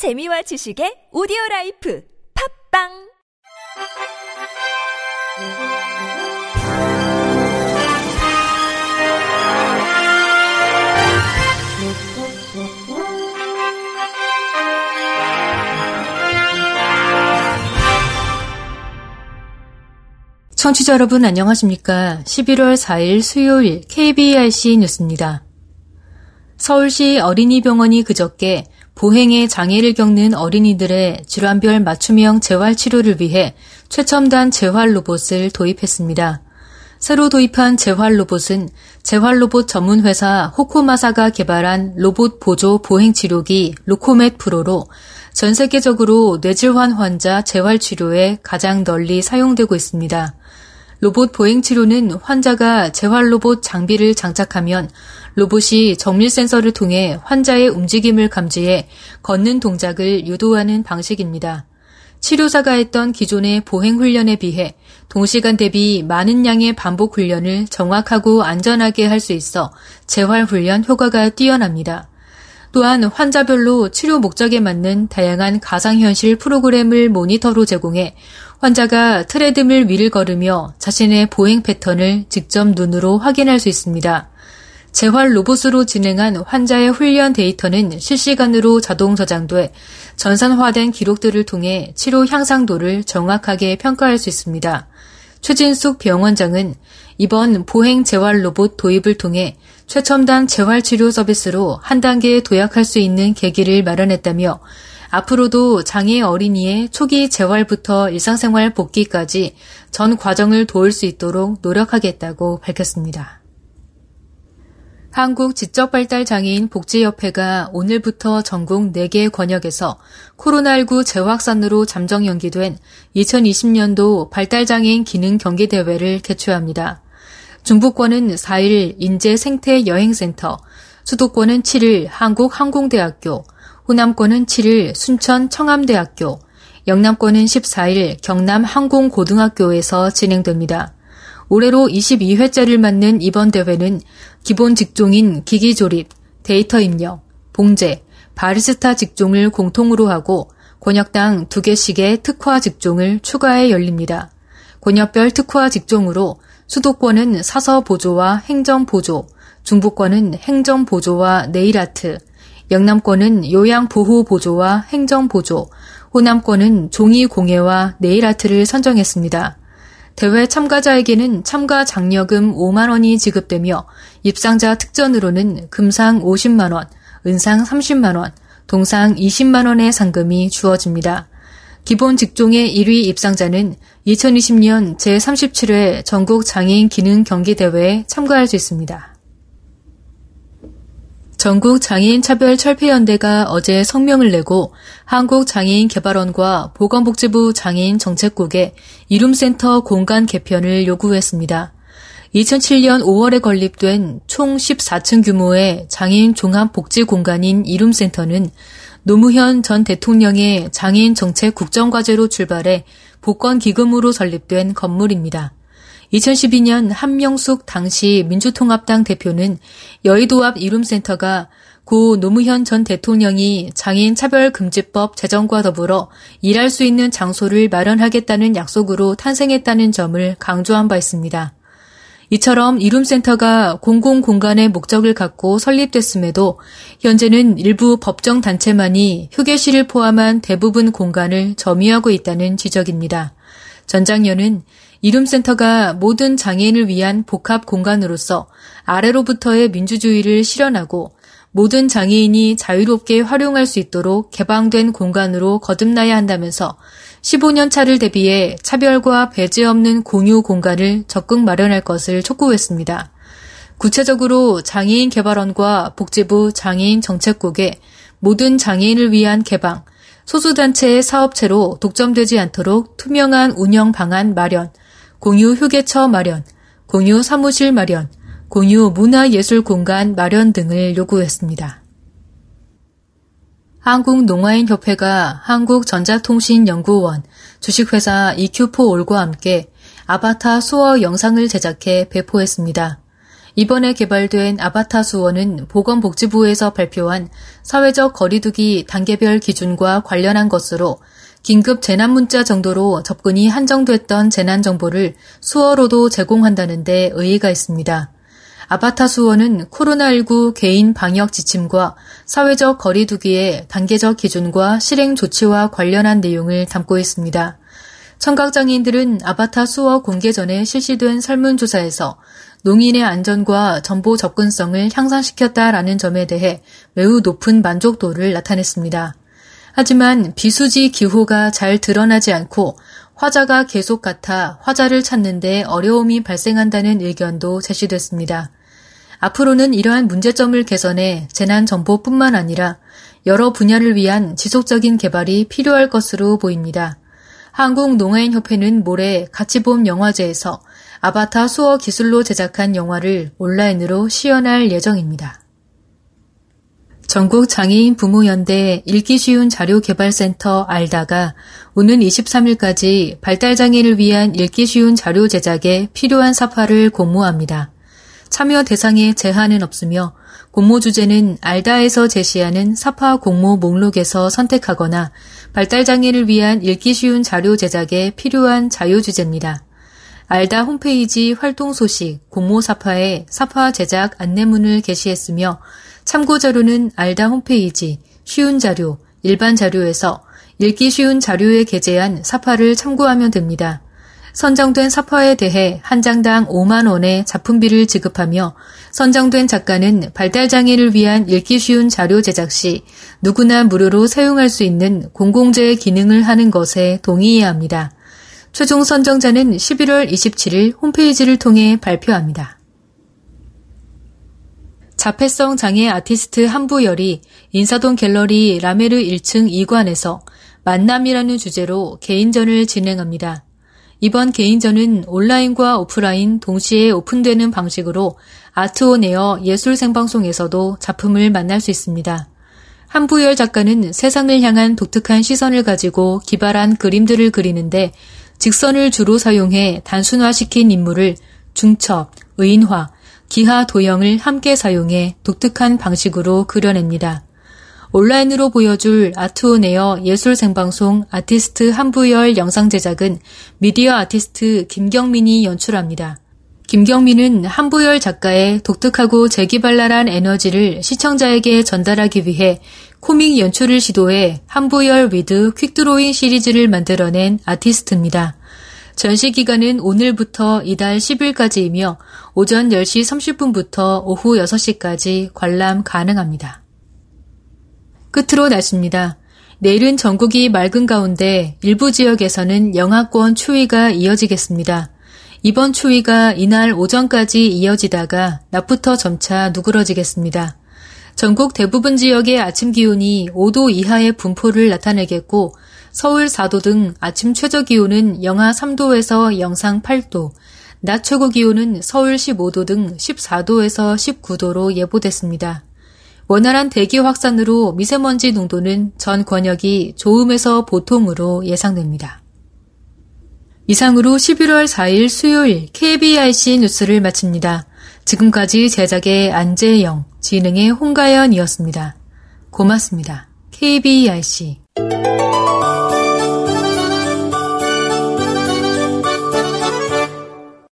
재미와 지식의 오디오 라이프 팝빵 청취자 여러분 안녕하십니까? 11월 4일 수요일 KBRC 뉴스입니다. 서울시 어린이병원이 그저께 보행에 장애를 겪는 어린이들의 질환별 맞춤형 재활 치료를 위해 최첨단 재활 로봇을 도입했습니다. 새로 도입한 재활 로봇은 재활 로봇 전문 회사 Hocoma사가 개발한 로봇 보조 보행 치료기 Lokomat Pro로 전 세계적으로 뇌질환 환자 재활 치료에 가장 널리 사용되고 있습니다. 로봇 보행 치료는 환자가 재활 로봇 장비를 장착하면 로봇이 정밀 센서를 통해 환자의 움직임을 감지해 걷는 동작을 유도하는 방식입니다. 치료사가 했던 기존의 보행 훈련에 비해 동시간 대비 많은 양의 반복 훈련을 정확하고 안전하게 할 수 있어 재활 훈련 효과가 뛰어납니다. 또한 환자별로 치료 목적에 맞는 다양한 가상현실 프로그램을 모니터로 제공해 환자가 트레드밀 위를 걸으며 자신의 보행 패턴을 직접 눈으로 확인할 수 있습니다. 재활 로봇으로 진행한 환자의 훈련 데이터는 실시간으로 자동 저장돼 전산화된 기록들을 통해 치료 향상도를 정확하게 평가할 수 있습니다. 최진숙 병원장은 이번 보행 재활 로봇 도입을 통해 최첨단 재활 치료 서비스로 한 단계 도약할 수 있는 계기를 마련했다며 앞으로도 장애 어린이의 초기 재활부터 일상생활 복귀까지 전 과정을 도울 수 있도록 노력하겠다고 밝혔습니다. 한국 지적발달장애인 복지협회가 오늘부터 전국 4개 권역에서 코로나19 재확산으로 잠정 연기된 2020년도 발달장애인 기능 경기대회를 개최합니다. 중부권은 4일 인제생태여행센터, 수도권은 7일 한국항공대학교, 호남권은 7일 순천 청암대학교, 영남권은 14일 경남 항공고등학교에서 진행됩니다. 올해로 22회째를 맞는 이번 대회는 기본 직종인 기기 조립, 데이터 입력, 봉제, 바리스타 직종을 공통으로 하고 권역당 2개씩의 특화 직종을 추가해 열립니다. 권역별 특화 직종으로 수도권은 사서 보조와 행정 보조, 중부권은 행정 보조와 네일 아트, 영남권은 요양 보호 보조와 행정 보조, 호남권은 종이 공예와 네일아트를 선정했습니다. 대회 참가자에게는 참가 장려금 5만 원이 지급되며 입상자 특전으로는 금상 50만 원, 은상 30만 원, 동상 20만 원의 상금이 주어집니다. 기본 직종의 1위 입상자는 2020년 제37회 전국 장애인 기능 경기 대회에 참가할 수 있습니다. 전국 장애인 차별 철폐연대가 어제 성명을 내고 한국장애인 개발원과 보건복지부 장애인 정책국에 이룸센터 공간 개편을 요구했습니다. 2007년 5월에 건립된 총 14층 규모의 장애인 종합복지 공간인 이룸센터는 노무현 전 대통령의 장애인 정책 국정과제로 출발해 복권 기금으로 설립된 건물입니다. 2012년 한명숙 당시 민주통합당 대표는 여의도 앞 이룸센터가 고 노무현 전 대통령이 장애인 차별금지법 제정과 더불어 일할 수 있는 장소를 마련하겠다는 약속으로 탄생했다는 점을 강조한 바 있습니다. 이처럼 이룸센터가 공공공간의 목적을 갖고 설립됐음에도 현재는 일부 법정 단체만이 휴게실을 포함한 대부분 공간을 점유하고 있다는 지적입니다. 전 장년은 이룸센터가 모든 장애인을 위한 복합 공간으로서 아래로부터의 민주주의를 실현하고 모든 장애인이 자유롭게 활용할 수 있도록 개방된 공간으로 거듭나야 한다면서 15년 차를 대비해 차별과 배제 없는 공유 공간을 적극 마련할 것을 촉구했습니다. 구체적으로 장애인 개발원과 복지부 장애인 정책국에 모든 장애인을 위한 개방, 소수단체의 사업체로 독점되지 않도록 투명한 운영 방안 마련, 공유 휴게처 마련, 공유 사무실 마련, 공유 문화예술 공간 마련 등을 요구했습니다. 한국농아인협회가 한국전자통신연구원, 주식회사 EQ4올과 함께 아바타 수어 영상을 제작해 배포했습니다. 이번에 개발된 아바타 수원은 보건복지부에서 발표한 사회적 거리두기 단계별 기준과 관련한 것으로 긴급 재난 문자 정도로 접근이 한정됐던 재난 정보를 수어로도 제공한다는데 의의가 있습니다. 아바타 수원은 코로나19 개인 방역 지침과 사회적 거리두기의 단계적 기준과 실행 조치와 관련한 내용을 담고 있습니다. 청각장애인들은 아바타 수어 공개 전에 실시된 설문조사에서 농인의 안전과 정보 접근성을 향상시켰다라는 점에 대해 매우 높은 만족도를 나타냈습니다. 하지만 비수지 기호가 잘 드러나지 않고 화자가 계속 같아 화자를 찾는데 어려움이 발생한다는 의견도 제시됐습니다. 앞으로는 이러한 문제점을 개선해 재난 정보뿐만 아니라 여러 분야를 위한 지속적인 개발이 필요할 것으로 보입니다. 한국농아인협회는 모레 가치봄 영화제에서 아바타 수어 기술로 제작한 영화를 온라인으로 시연할 예정입니다. 전국 장애인 부모연대 읽기 쉬운 자료개발센터 알다가 오는 23일까지 발달장애를 위한 읽기 쉬운 자료 제작에 필요한 사파를 공모합니다. 참여 대상에 제한은 없으며 공모 주제는 알다에서 제시하는 사파 공모 목록에서 선택하거나 발달장애를 위한 읽기 쉬운 자료 제작에 필요한 자유 주제입니다. 알다 홈페이지 활동 소식 공모 사파에 사파 제작 안내문을 게시했으며 참고 자료는 알다 홈페이지 쉬운 자료, 일반 자료에서 읽기 쉬운 자료에 게재한 사파를 참고하면 됩니다. 선정된 사파에 대해 한 장당 5만 원의 작품비를 지급하며 선정된 작가는 발달장애를 위한 읽기 쉬운 자료 제작 시 누구나 무료로 사용할 수 있는 공공재의 기능을 하는 것에 동의해야 합니다. 최종 선정자는 11월 27일 홈페이지를 통해 발표합니다. 자폐성 장애 아티스트 한부열이 인사동 갤러리 라메르 1층 2관에서 만남이라는 주제로 개인전을 진행합니다. 이번 개인전은 온라인과 오프라인 동시에 오픈되는 방식으로 아트온에어 예술 생방송에서도 작품을 만날 수 있습니다. 한부열 작가는 세상을 향한 독특한 시선을 가지고 기발한 그림들을 그리는데 직선을 주로 사용해 단순화시킨 인물을 중첩, 의인화, 기하 도형을 함께 사용해 독특한 방식으로 그려냅니다. 온라인으로 보여줄 Art on Air 예술 생방송 아티스트 한부열 영상 제작은 미디어 아티스트 김경민이 연출합니다. 김경민은 한부열 작가의 독특하고 재기발랄한 에너지를 시청자에게 전달하기 위해 코믹 연출을 시도해 한부열 with Quick Drawing 시리즈를 만들어낸 아티스트입니다. 전시 기간은 오늘부터 이달 10일까지이며 오전 10시 30분부터 오후 6시까지 관람 가능합니다. 끝으로 날씨입니다. 내일은 전국이 맑은 가운데 일부 지역에서는 영하권 추위가 이어지겠습니다. 이번 추위가 이날 오전까지 이어지다가 낮부터 점차 누그러지겠습니다. 전국 대부분 지역의 아침 기온이 5도 이하의 분포를 나타내겠고 서울 4도 등 아침 최저 기온은 영하 3도에서 영상 8도, 낮 최고 기온은 서울 15도 등 14도에서 19도로 예보됐습니다. 원활한 대기 확산으로 미세먼지 농도는 전 권역이 좋음에서 보통으로 예상됩니다. 이상으로 11월 4일 수요일 KBRC 뉴스를 마칩니다. 지금까지 제작의 안재영, 진행의 홍가연이었습니다. 고맙습니다. KBRC